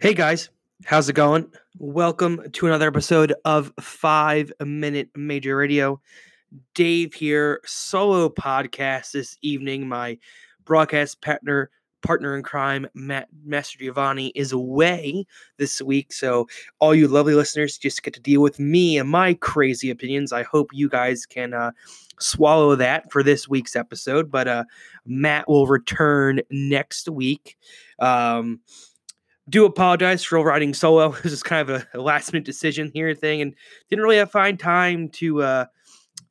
Hey guys, how's it going? Welcome to another episode of Five Minute Major Radio. Dave here, solo podcast this evening. My broadcast partner, partner in crime, Matt Mastrogiovanni, is away this week. So all you lovely listeners just get to deal with me and my crazy opinions. I hope you guys can uh, swallow that for this week's episode. But uh, Matt will return next week. Um, do apologize for riding solo. This is kind of a, a, last minute decision here thing, and didn't really have find time to uh,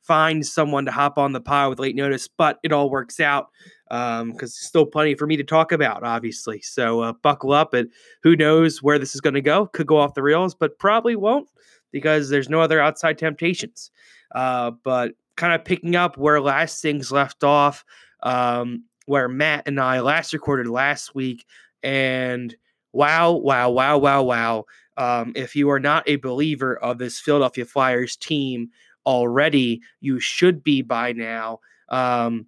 find someone to hop on the pod with late notice. But it all works out because um, still plenty for me to talk about, obviously. So uh, buckle up, and who knows where this is going to go? Could go off the rails, but probably won't because there's no other outside temptations. Uh, but kind of picking up where last things left off, um, where Matt and I last recorded last week, and wow, wow, wow, wow, wow. Um, if you are not a believer of this Philadelphia Flyers team already, you should be by now. Um,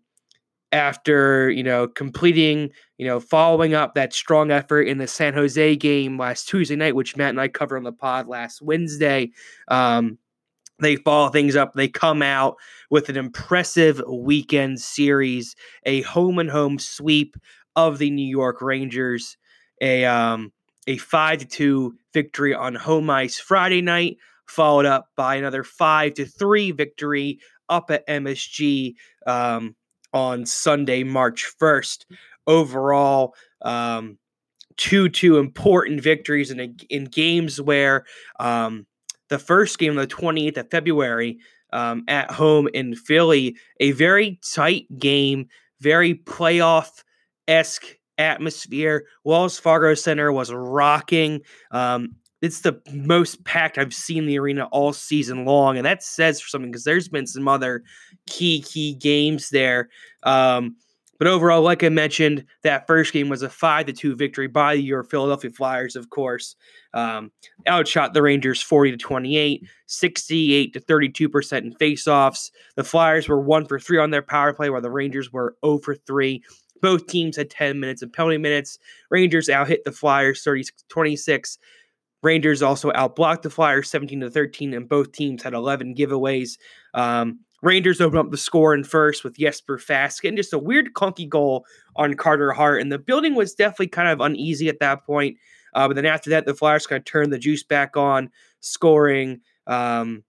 after you know completing, you know, following up that strong effort in the San Jose game last Tuesday night, which Matt and I covered on the pod last Wednesday. Um, they follow things up. They come out with an impressive weekend series, a home and home sweep of the New York Rangers a um, a five to two victory on home ice Friday night, followed up by another five to three victory up at MSG um, on Sunday, March first. Overall, um, two two important victories in a, in games where um, the first game, on the 28th of February, um, at home in Philly, a very tight game, very playoff esque atmosphere. Wells Fargo Center was rocking. Um, it's the most packed I've seen the arena all season long, and that says something because there's been some other key key games there. Um, but overall, like I mentioned, that first game was a five to two victory by your Philadelphia Flyers. Of course, um, outshot the Rangers forty to 28, 68 to thirty two percent in faceoffs. The Flyers were one for three on their power play, while the Rangers were zero oh for three. Both teams had 10 minutes of penalty minutes. Rangers out hit the Flyers 30 26. Rangers also outblocked the Flyers 17 to 13, and both teams had 11 giveaways. Um, Rangers opened up the score in first with Jesper Fast and just a weird clunky goal on Carter Hart. And the building was definitely kind of uneasy at that point. Uh, but then after that, the Flyers kind of turned the juice back on, scoring um,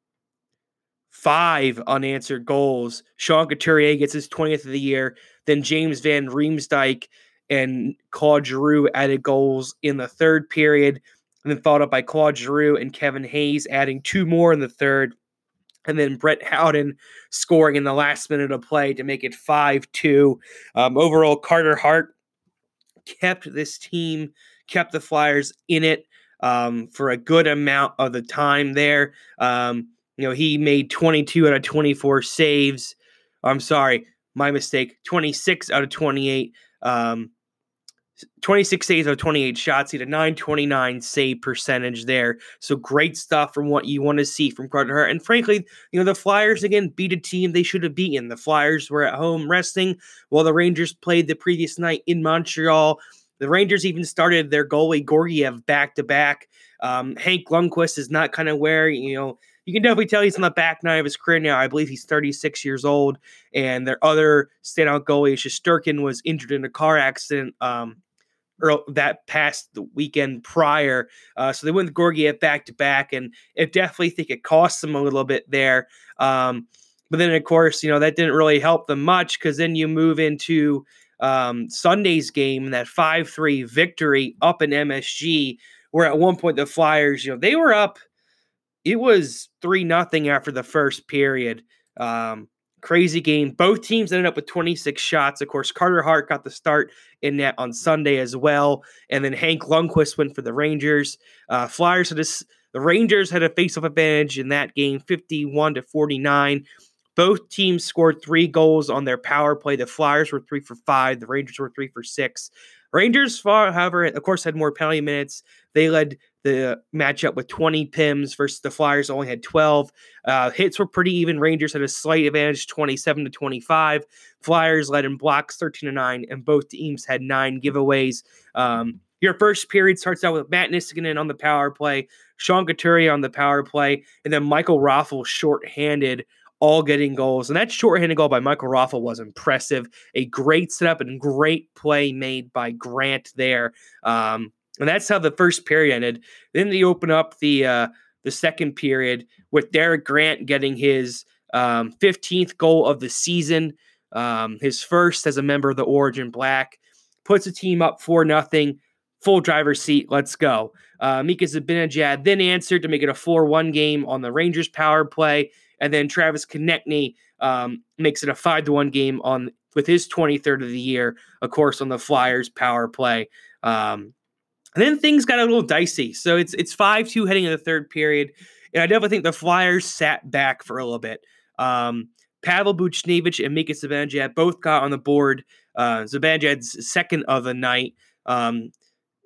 five unanswered goals. Sean Couturier gets his 20th of the year. Then James Van Riemsdyk and Claude Giroux added goals in the third period. And then followed up by Claude Giroux and Kevin Hayes adding two more in the third. And then Brett Howden scoring in the last minute of play to make it 5 2. Um, overall, Carter Hart kept this team, kept the Flyers in it um, for a good amount of the time there. Um, you know, he made 22 out of 24 saves. I'm sorry, my mistake. 26 out of 28. Um, 26 saves out of 28 shots. He had a 929 save percentage there. So great stuff from what you want to see from Carter Hart. And frankly, you know, the Flyers again beat a team they should have beaten. The Flyers were at home resting while the Rangers played the previous night in Montreal. The Rangers even started their goalie Georgiev back to back. Um, Hank Lundqvist is not kind of where, you know, you can definitely tell he's on the back nine of his career now. I believe he's 36 years old, and their other standout goalie, Shesterkin, was injured in a car accident um, that past the weekend prior. Uh, so they went with Georgiev back to back, and it definitely think it cost them a little bit there. Um, but then, of course, you know that didn't really help them much because then you move into um, Sunday's game, that five three victory up in MSG, where at one point the Flyers, you know, they were up it was three nothing after the first period. Um, crazy game. Both teams ended up with 26 shots. Of course, Carter Hart got the start in net on Sunday as well, and then Hank Lundqvist went for the Rangers. Uh, Flyers had a, the Rangers had a face-off advantage in that game, 51 to 49. Both teams scored three goals on their power play. The Flyers were three for five. The Rangers were three for six. Rangers, however, of course, had more penalty minutes. They led the matchup with 20 PIMs versus the Flyers only had 12. Uh, hits were pretty even. Rangers had a slight advantage, 27 to 25. Flyers led in blocks, 13 to 9, and both teams had nine giveaways. Um, your first period starts out with Matt Niskanen on the power play, Sean Couturier on the power play, and then Michael Raffl shorthanded, all getting goals. And that shorthanded goal by Michael Raffl was impressive. A great setup and great play made by Grant there. Um, and that's how the first period ended. Then they open up the uh, the second period with Derek Grant getting his um, 15th goal of the season, um, his first as a member of the Orange and Black, puts the team up for nothing, full driver's seat. Let's go. Uh, Mika Zibanejad then answered to make it a 4 1 game on the Rangers power play. And then Travis Konecny um, makes it a 5 to 1 game on with his 23rd of the year, of course, on the Flyers power play. Um, and then things got a little dicey. So it's it's 5 2 heading in the third period. And I definitely think the Flyers sat back for a little bit. Um, Pavel Buchnevich and Mika Zibanejad both got on the board. Uh, Zibanejad's second of the night. Um,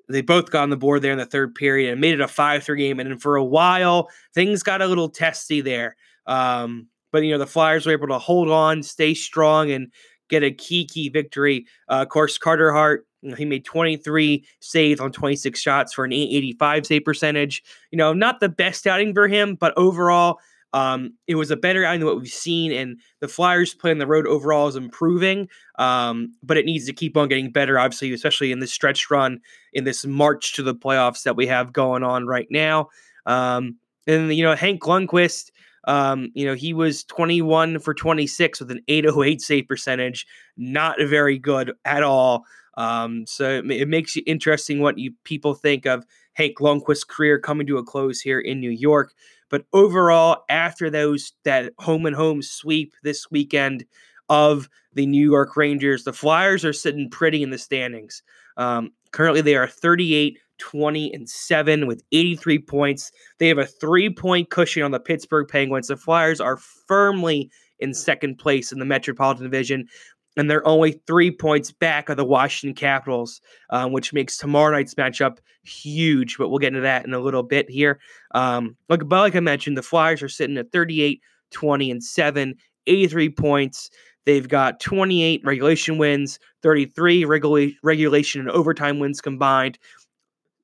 they both got on the board there in the third period and made it a 5 3 game. And then for a while, things got a little testy there. Um, but, you know, the Flyers were able to hold on, stay strong, and get a key, key victory. Uh, of course, Carter Hart, he made 23 saves on 26 shots for an 885 save percentage. You know, not the best outing for him, but overall, um, it was a better outing than what we've seen, and the Flyers play on the road overall is improving, um, but it needs to keep on getting better, obviously, especially in this stretch run, in this march to the playoffs that we have going on right now. Um, and, you know, Hank Lundqvist, um, you know, he was 21 for 26 with an 808 save percentage, not very good at all. Um, so it, it, makes you interesting what you people think of Hank Lundqvist's career coming to a close here in New York. But overall, after those that home and home sweep this weekend of the New York Rangers, the Flyers are sitting pretty in the standings. Um, currently, they are 38, 20, and 7 with 83 points. They have a three point cushion on the Pittsburgh Penguins. The Flyers are firmly in second place in the Metropolitan Division and they're only three points back of the Washington Capitals, um, which makes tomorrow night's matchup huge. But we'll get into that in a little bit here. Um, like, but like I mentioned, the Flyers are sitting at 38, 20, and 7, 83 points. They've got 28 regulation wins, 33 regula- regulation and overtime wins combined.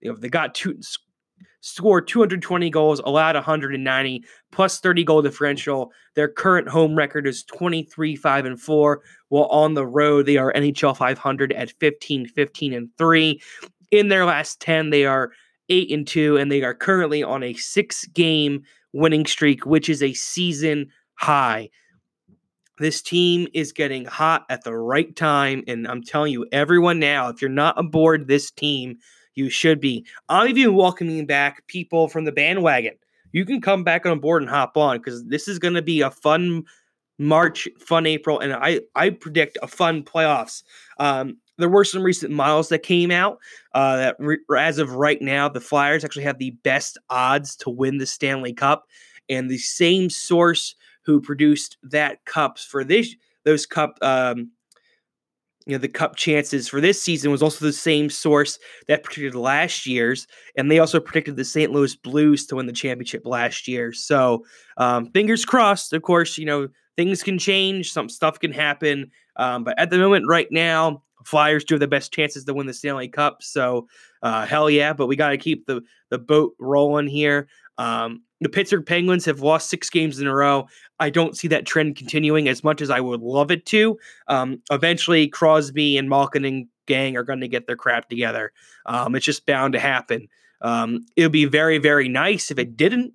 You know, they got two scored 220 goals, allowed 190, plus 30 goal differential. Their current home record is 23 5 and 4, while on the road they are NHL 500 at 15 15 and 3. In their last 10, they are 8 and 2, and they are currently on a six game winning streak, which is a season high. This team is getting hot at the right time. And I'm telling you, everyone now, if you're not aboard this team, you should be. I'm even welcoming back people from the bandwagon. You can come back on board and hop on because this is going to be a fun March, fun April, and I I predict a fun playoffs. Um, there were some recent models that came out uh, that re- as of right now, the Flyers actually have the best odds to win the Stanley Cup, and the same source who produced that cups for this those cup um, you know the cup chances for this season was also the same source that predicted last year's and they also predicted the st louis blues to win the championship last year. So um, fingers crossed of course you know things can change some stuff can happen um, but at the moment right now flyers do have the best chances to win the stanley cup so uh, hell yeah but we got to keep the the boat rolling here. Um, the Pittsburgh Penguins have lost six games in a row. I don't see that trend continuing as much as I would love it to. Um, eventually, Crosby and Malkin and gang are going to get their crap together. Um, it's just bound to happen. Um, it would be very, very nice if it didn't.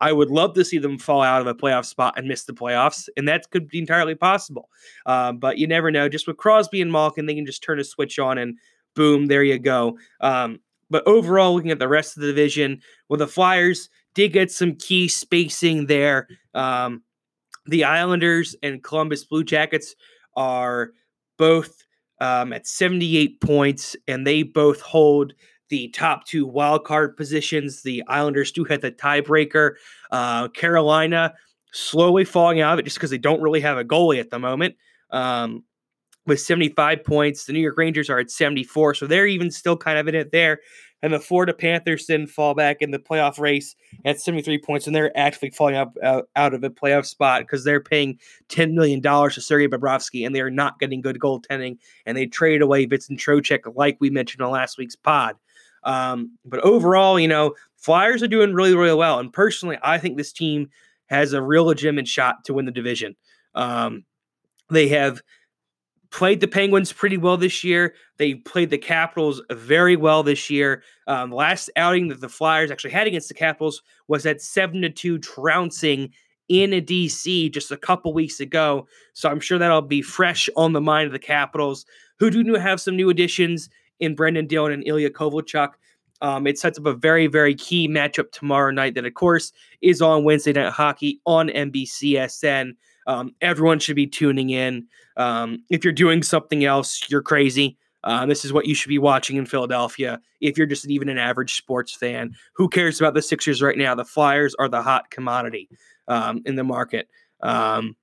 I would love to see them fall out of a playoff spot and miss the playoffs, and that could be entirely possible. Uh, but you never know. Just with Crosby and Malkin, they can just turn a switch on and boom, there you go. Um, but overall, looking at the rest of the division, well, the Flyers did get some key spacing there. Um, the Islanders and Columbus Blue Jackets are both um, at 78 points, and they both hold the top two wild card positions. The Islanders do have the tiebreaker. Uh, Carolina slowly falling out of it just because they don't really have a goalie at the moment. Um, with 75 points, the New York Rangers are at 74, so they're even still kind of in it there. And the Florida Panthers didn't fall back in the playoff race at 73 points, and they're actually falling up out, out of a playoff spot because they're paying $10 million to Sergei Bobrovsky, and they are not getting good goaltending, and they traded away Vincent Trocheck, like we mentioned on last week's pod. Um, but overall, you know, Flyers are doing really, really well. And personally, I think this team has a real legitimate shot to win the division. Um, they have played the Penguins pretty well this year. They played the Capitals very well this year. Um, last outing that the Flyers actually had against the Capitals was at seven to two, trouncing in a DC just a couple weeks ago. So I'm sure that'll be fresh on the mind of the Capitals, who do have some new additions in Brendan Dillon and Ilya Kovalchuk. Um, it sets up a very, very key matchup tomorrow night that, of course, is on Wednesday Night Hockey on NBCSN. Um, everyone should be tuning in. Um, if you're doing something else, you're crazy. Uh, this is what you should be watching in Philadelphia. If you're just even an average sports fan, who cares about the Sixers right now? The Flyers are the hot commodity um, in the market. Um,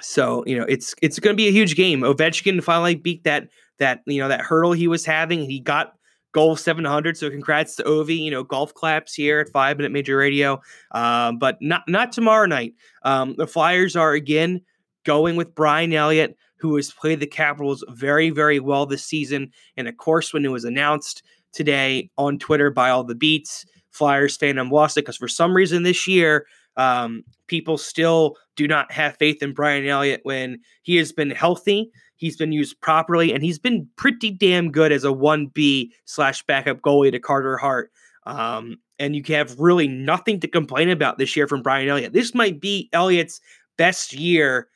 so you know it's it's going to be a huge game. Ovechkin finally beat that that you know that hurdle he was having. He got goal 700. So congrats to Ovi. You know, golf claps here at Five Minute Major Radio. Um, but not not tomorrow night. Um, the Flyers are again going with Brian Elliott, who has played the Capitals very very well this season. And of course, when it was announced today on Twitter by all the beats, Flyers fandom lost it because for some reason this year. Um, people still do not have faith in Brian Elliott when he has been healthy. He's been used properly, and he's been pretty damn good as a 1B slash backup goalie to Carter Hart. Um, and you have really nothing to complain about this year from Brian Elliott. This might be Elliott's best year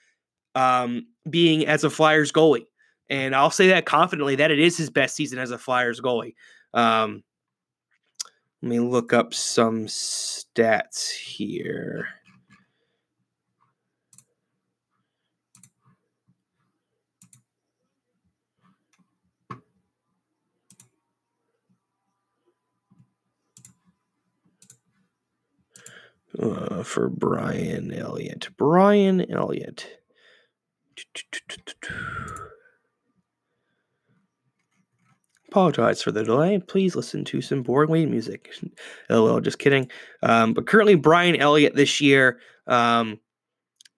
um, being as a Flyers goalie. And I'll say that confidently that it is his best season as a Flyers goalie. Um, let me look up some stats here. uh, for Brian Elliott. Brian Elliott. Apologize for the delay. Please listen to some boring wait music. LOL, just kidding. Um, but currently, Brian Elliott this year, um,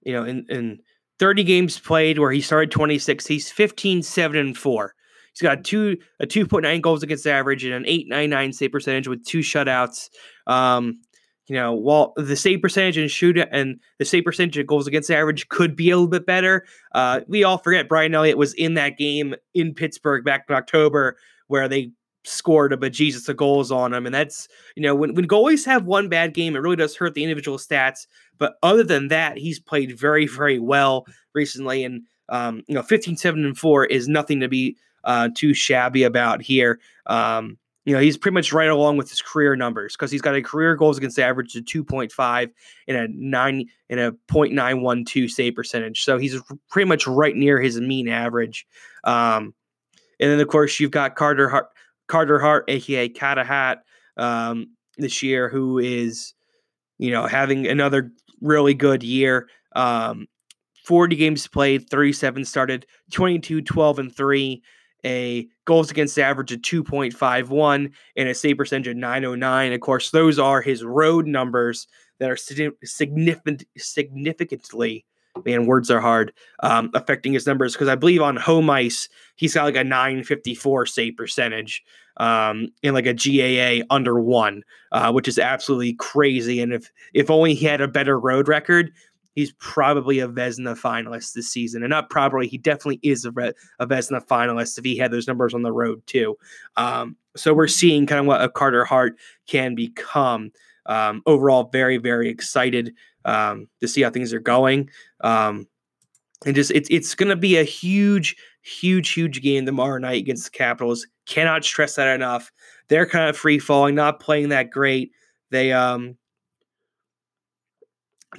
you know, in, in 30 games played where he started 26, he's 15, 7, and 4. He's got two a 2.9 goals against average and an 8.99 save percentage with two shutouts. Um, you know, while the save percentage and shoot and the save percentage of goals against average could be a little bit better, uh, we all forget Brian Elliott was in that game in Pittsburgh back in October where they scored a bejesus of goals on him. And that's, you know, when, when goalies have one bad game, it really does hurt the individual stats. But other than that, he's played very, very well recently. And, um, you know, 15, 7, and 4 is nothing to be uh, too shabby about here. Um, you know, he's pretty much right along with his career numbers because he's got a career goals against average of 2.5 and a nine and a 0.912 save percentage. So he's pretty much right near his mean average. Um, and then of course you've got Carter Hart, Carter Hart, aka Kata Hat, um, this year, who is, you know, having another really good year. Um, 40 games played, 37 started, 22, 12, and 3 a goals against average of 2.51 and a save percentage of 909. Of course, those are his road numbers that are significant, significantly, man, words are hard, um, affecting his numbers. Because I believe on home ice, he's got like a 954 save percentage um, and like a GAA under one, uh, which is absolutely crazy. And if if only he had a better road record, he's probably a Vezina finalist this season. And not probably, he definitely is a, a Vezina finalist if he had those numbers on the road too. Um, so we're seeing kind of what a Carter Hart can become. Um, overall, very, very excited um, to see how things are going. Um, and just it's it's going to be a huge, huge, huge game tomorrow night against the Capitals. Cannot stress that enough. They're kind of free falling, not playing that great. They um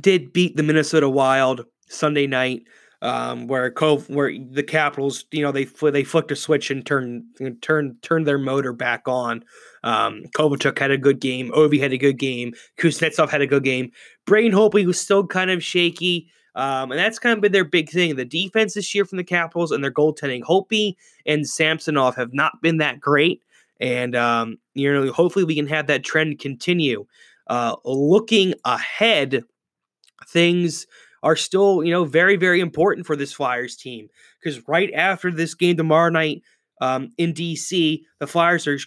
did beat the Minnesota Wild Sunday night, um, where Cove, where the Capitals, you know, they they flicked a switch and turned turned turned their motor back on. Um, Kovalchuk had a good game. Ovi had a good game. Kuznetsov had a good game. Braden Holtby was still kind of shaky. Um, and that's kind of been their big thing. The defense this year from the Capitals and their goaltending. Holtby and Samsonov have not been that great. And um, you know, hopefully we can have that trend continue. Uh, looking ahead, things are still, you know, very, very important for this Flyers team because right after this game tomorrow night um, in DC, the Flyers are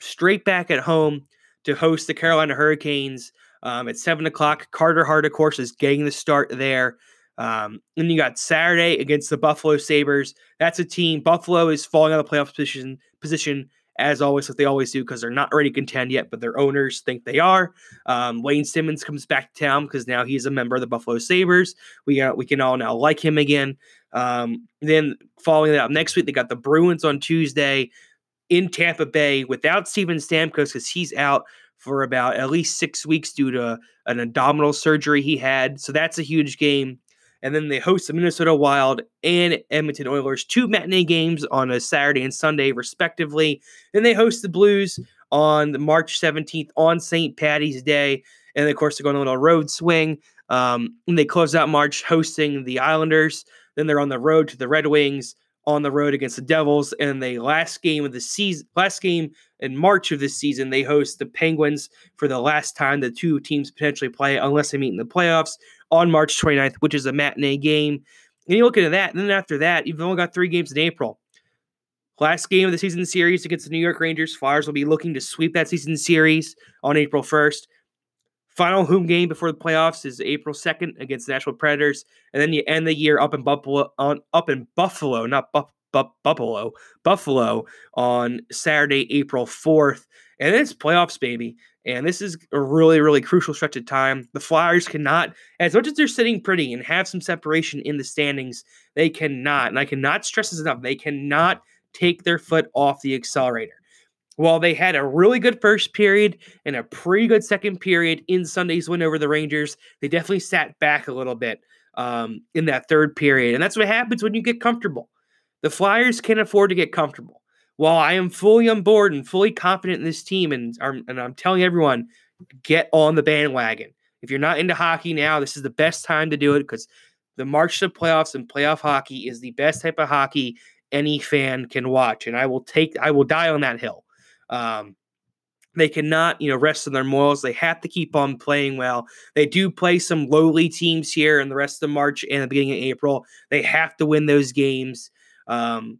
straight back at home to host the Carolina Hurricanes um, at seven o'clock. Carter Hart, of course, is getting the start there. Um, and you got Saturday against the Buffalo Sabres. That's a team. Buffalo is falling out of the playoff position position as always, like they always do, because they're not ready to contend yet, but their owners think they are. Um, Wayne Simmonds comes back to town because now he's a member of the Buffalo Sabres. We uh, we can all now like him again. Um, then following that up next week, they got the Bruins on Tuesday in Tampa Bay without Steven Stamkos because he's out for about at least six weeks due to an abdominal surgery he had. So that's a huge game and then they host the Minnesota Wild and Edmonton Oilers, two matinee games on a Saturday and Sunday, respectively. Then they host the Blues on March 17th on St. Patty's Day. And of course, they're going on a road swing. Um, and they close out March hosting the Islanders. Then they're on the road to the Red Wings, on the road against the Devils. And the last game of the season, last game in March of this season, they host the Penguins for the last time the two teams potentially play, unless they meet in the playoffs on March 29th, which is a matinee game. And you look into that, and then after that, you've only got three games in April. Last game of the season series against the New York Rangers. Flyers will be looking to sweep that season series on April 1st. Final home game before the playoffs is April 2nd against the Nashville Predators, and then you end the year up in Buffalo on up in Buffalo, not Buff, Buff, Buffalo, Buffalo on Saturday, April 4th. And it's playoffs, baby. And this is a really, really crucial stretch of time. The Flyers cannot, as much as they're sitting pretty and have some separation in the standings, they cannot, and I cannot stress this enough, they cannot take their foot off the accelerator. While they had a really good first period and a pretty good second period in Sunday's win over the Rangers, they definitely sat back a little bit um, in that third period. And that's what happens when you get comfortable. The Flyers can't afford to get comfortable while I am fully on board and fully confident in this team, and, and I'm telling everyone, get on the bandwagon. If you're not into hockey now, this is the best time to do it because the march to playoffs and playoff hockey is the best type of hockey any fan can watch. And I will take, I will die on that hill. Um, they cannot, you know, rest on their morals. They have to keep on playing well. They do play some lowly teams here in the rest of March and the beginning of April. They have to win those games. Um,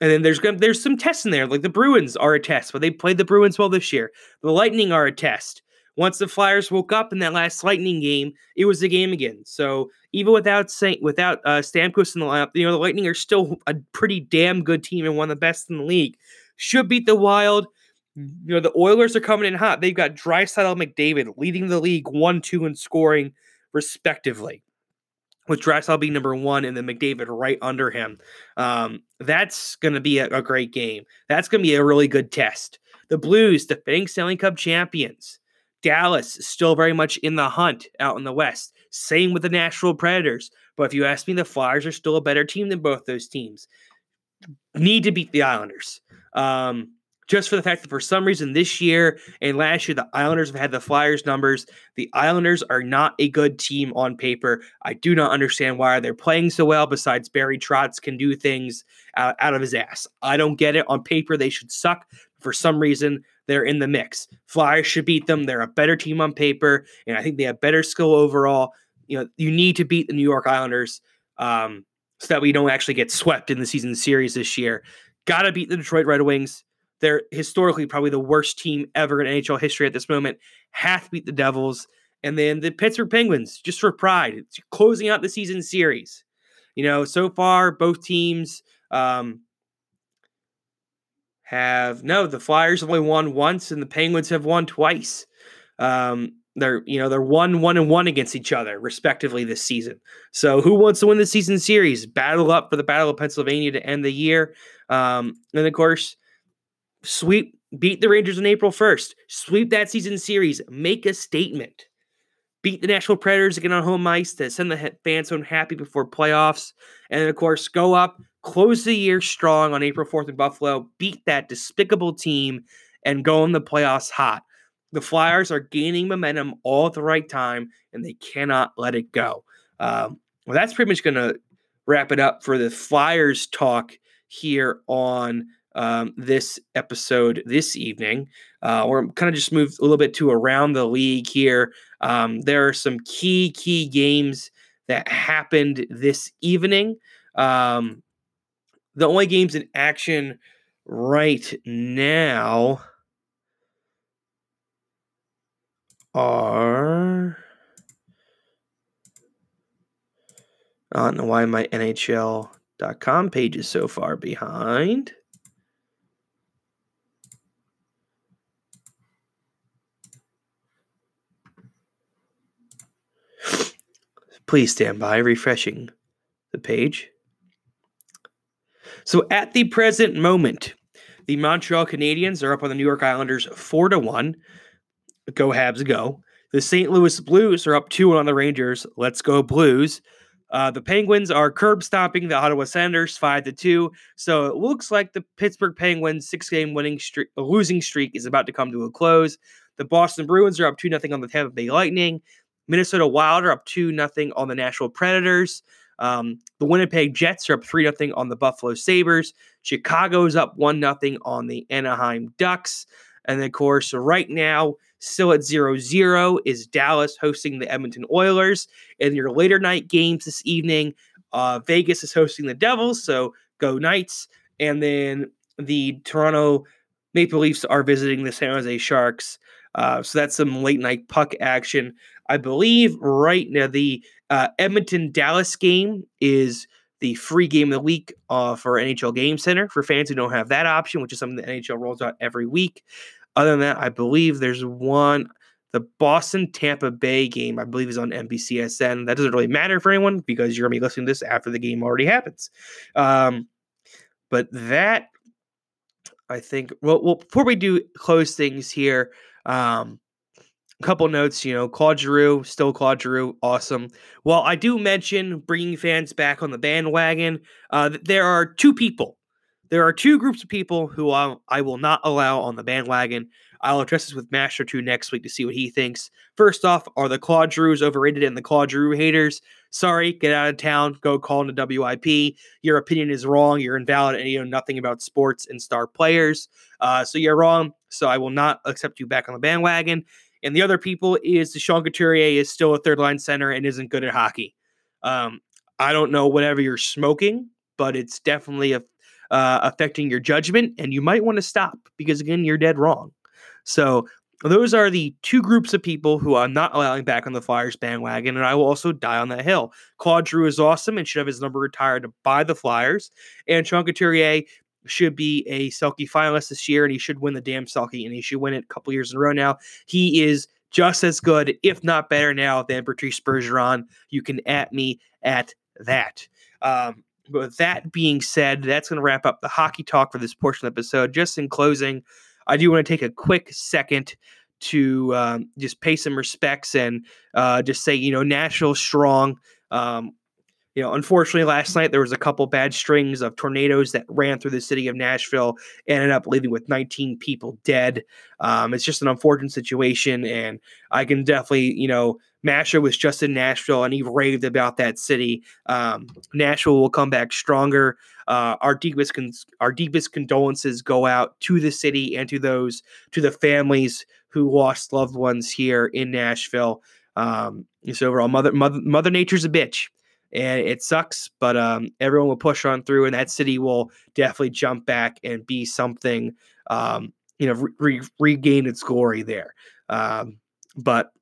and then there's there's some tests in there, like the Bruins are a test, but they played the Bruins well this year. The Lightning are a test. Once the Flyers woke up in that last Lightning game, it was a game again. So even without Saint, without uh, Stamkos in the lineup, you know the Lightning are still a pretty damn good team and one of the best in the league. Should beat the Wild. You know the Oilers are coming in hot. They've got Draisaitl, McDavid leading the league one, two, and scoring respectively with Draisaitl being number one and then McDavid right under him. Um, that's going to be a, a, great game. That's going to be a really good test. The Blues, defending Stanley Cup champions. Dallas still very much in the hunt out in the West. Same with the Nashville Predators. But if you ask me, the Flyers are still a better team than both those teams. Need to beat the Islanders. Um, just for the fact that for some reason this year and last year the Islanders have had the Flyers numbers. The Islanders are not a good team on paper. I do not understand why they're playing so well. Besides Barry Trotz can do things out, out of his ass. I don't get it. On paper they should suck. For some reason they're in the mix. Flyers should beat them. They're a better team on paper, and I think they have better skill overall. You know, you need to beat the New York Islanders um, so that we don't actually get swept in the season series this year. Got to beat the Detroit Red Wings they're historically probably the worst team ever in NHL history at this moment. To beat the Devils. And then the Pittsburgh Penguins, just for pride, it's closing out the season series. You know, so far, both teams um, have no, the Flyers have only won once and the Penguins have won twice. Um, they're you know they're one one and one against each other respectively this season. So who wants to win the season series? Battle up for the Battle of Pennsylvania to end the year. Um, and of course, Sweep, beat the Rangers on April 1st. Sweep that season series. Make a statement. Beat the Nashville Predators again on home ice to send the fans home happy before playoffs. And then, of course, go up, close the year strong on April 4th in Buffalo, beat that despicable team, and go in the playoffs hot. The Flyers are gaining momentum all at the right time, and they cannot let it go. Um, well, that's pretty much going to wrap it up for the Flyers talk here on um, this episode this evening. Uh, we're kind of just moved a little bit to around the league here. Um, there are some key, key games that happened this evening. Um, the only games in action right now are. I don't know why my NHL.com page is so far behind. Please stand by, refreshing the page. So at the present moment, the Montreal Canadiens are up on the New York Islanders 4 to 1. Go Habs go. The St. Louis Blues are up 2 on the Rangers. Let's go Blues. Uh, the Penguins are curb stomping the Ottawa Senators 5 to 2. So it looks like the Pittsburgh Penguins six game winning streak losing streak is about to come to a close. The Boston Bruins are up 2 0 on the Tampa Bay Lightning. Minnesota Wild are up 2 0 on the Nashville Predators. Um, the Winnipeg Jets are up 3 0 on the Buffalo Sabres. Chicago's up 1 0 on the Anaheim Ducks. And of course, right now, still at 0 0 is Dallas hosting the Edmonton Oilers. In your later night games this evening, uh, Vegas is hosting the Devils, so go Knights. And then the Toronto Maple Leafs are visiting the San Jose Sharks. Uh, so that's some late night puck action. I believe right now the uh, Edmonton Dallas game is the free game of the week uh, for NHL Game Center for fans who don't have that option, which is something the NHL rolls out every week. Other than that, I believe there's one. The Boston Tampa Bay game, I believe, is on NBCSN. That doesn't really matter for anyone because you're going to be listening to this after the game already happens. Um, but that, I think, well, well, before we do close things here, um, a couple notes, you know, Claude Giroux, still Claude Giroux, awesome. Well, I do mention bringing fans back on the bandwagon. Uh, there are two people. There are two groups of people who I, I will not allow on the bandwagon. I'll address this with Master 2 next week to see what he thinks. First off, are the Claude Giroux overrated and the Claude Giroux haters? Sorry, get out of town, go call into WIP. Your opinion is wrong, you're invalid, and you know nothing about sports and star players. Uh, so you're wrong, so I will not accept you back on the bandwagon. And the other people is Sean Couturier is still a third line center and isn't good at hockey. Um, I don't know whatever you're smoking, but it's definitely a, uh, affecting your judgment, and you might want to stop because again, you're dead wrong. So those are the two groups of people who I'm not allowing back on the Flyers bandwagon, and I will also die on that hill. Claude Giroux is awesome and should have his number retired by the Flyers, and Sean Couturier should be a Selke finalist this year, and he should win the damn Selke, and he should win it a couple years in a row now. He is just as good, if not better now, than Patrice Bergeron. You can at me at that. Um, but with that being said, that's going to wrap up the hockey talk for this portion of the episode. Just in closing, I do want to take a quick second to um, just pay some respects and uh, just say, you know, Nashville strong. Um, you know, unfortunately, last night there was a couple bad strings of tornadoes that ran through the city of Nashville, ended up leaving with 19 people dead. Um, it's just an unfortunate situation, and I can definitely, you know, Masher was just in Nashville and he raved about that city. Um, Nashville will come back stronger. Uh, our deepest con- our deepest condolences go out to the city and to those to the families who lost loved ones here in Nashville. Um, so overall, mother mother Mother Nature's a bitch and it sucks, but um, everyone will push on through, and that city will definitely jump back and be something, um, you know, re- regain its glory there. Um, but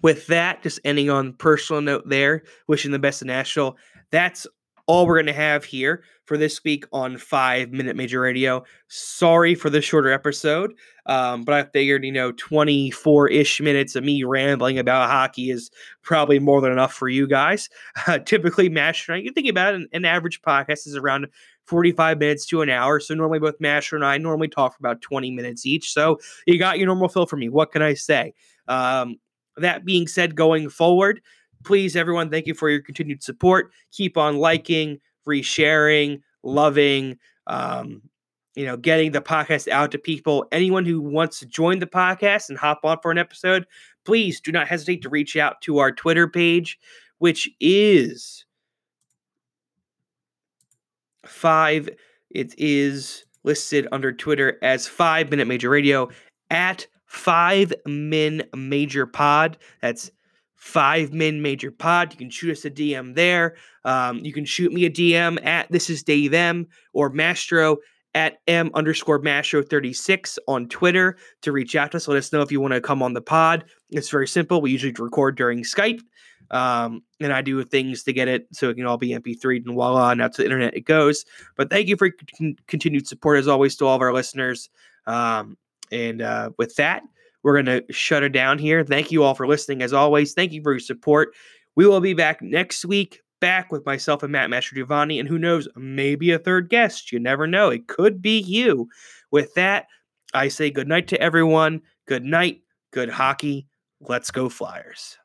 with that, just ending on personal note there, wishing the best of Nashville. That's all we're going to have here for this week on Five Minute Major Radio. Sorry for the shorter episode, um, but I figured, you know, 24 ish minutes of me rambling about hockey is probably more than enough for you guys. Uh, typically, Mastro and I, you think about it, an, an average podcast is around 45 minutes to an hour. So normally, both Mastro and I normally talk for about 20 minutes each. So you got your normal fill for me. What can I say? Um, that being said, going forward, please, everyone, thank you for your continued support. Keep on liking, resharing, loving, um, you know, getting the podcast out to people. Anyone who wants to join the podcast and hop on for an episode, please do not hesitate to reach out to our Twitter page, which is five. It is listed under Twitter as Five Minute Major Radio at Five Min Major Pod. That's Five Min Major Pod. You can shoot us a DM there. Um, you can shoot me a DM at This Is Dave M or Mastro at M underscore Mastro 36 on Twitter to reach out to us. Let us know if you want to come on the pod. It's very simple. We usually record during Skype. Um, and I do things to get it so it can all be MP3 and voila, and out to the internet it goes. But thank you for con- continued support as always to all of our listeners. Um, and uh, with that, we're going to shut it down here. Thank you all for listening as always. Thank you for your support. We will be back next week, back with myself and Matt Mastrogiovanni, and who knows, maybe a third guest. You never know. It could be you. With that, I say good night to everyone. Good night. Good hockey. Let's go, Flyers.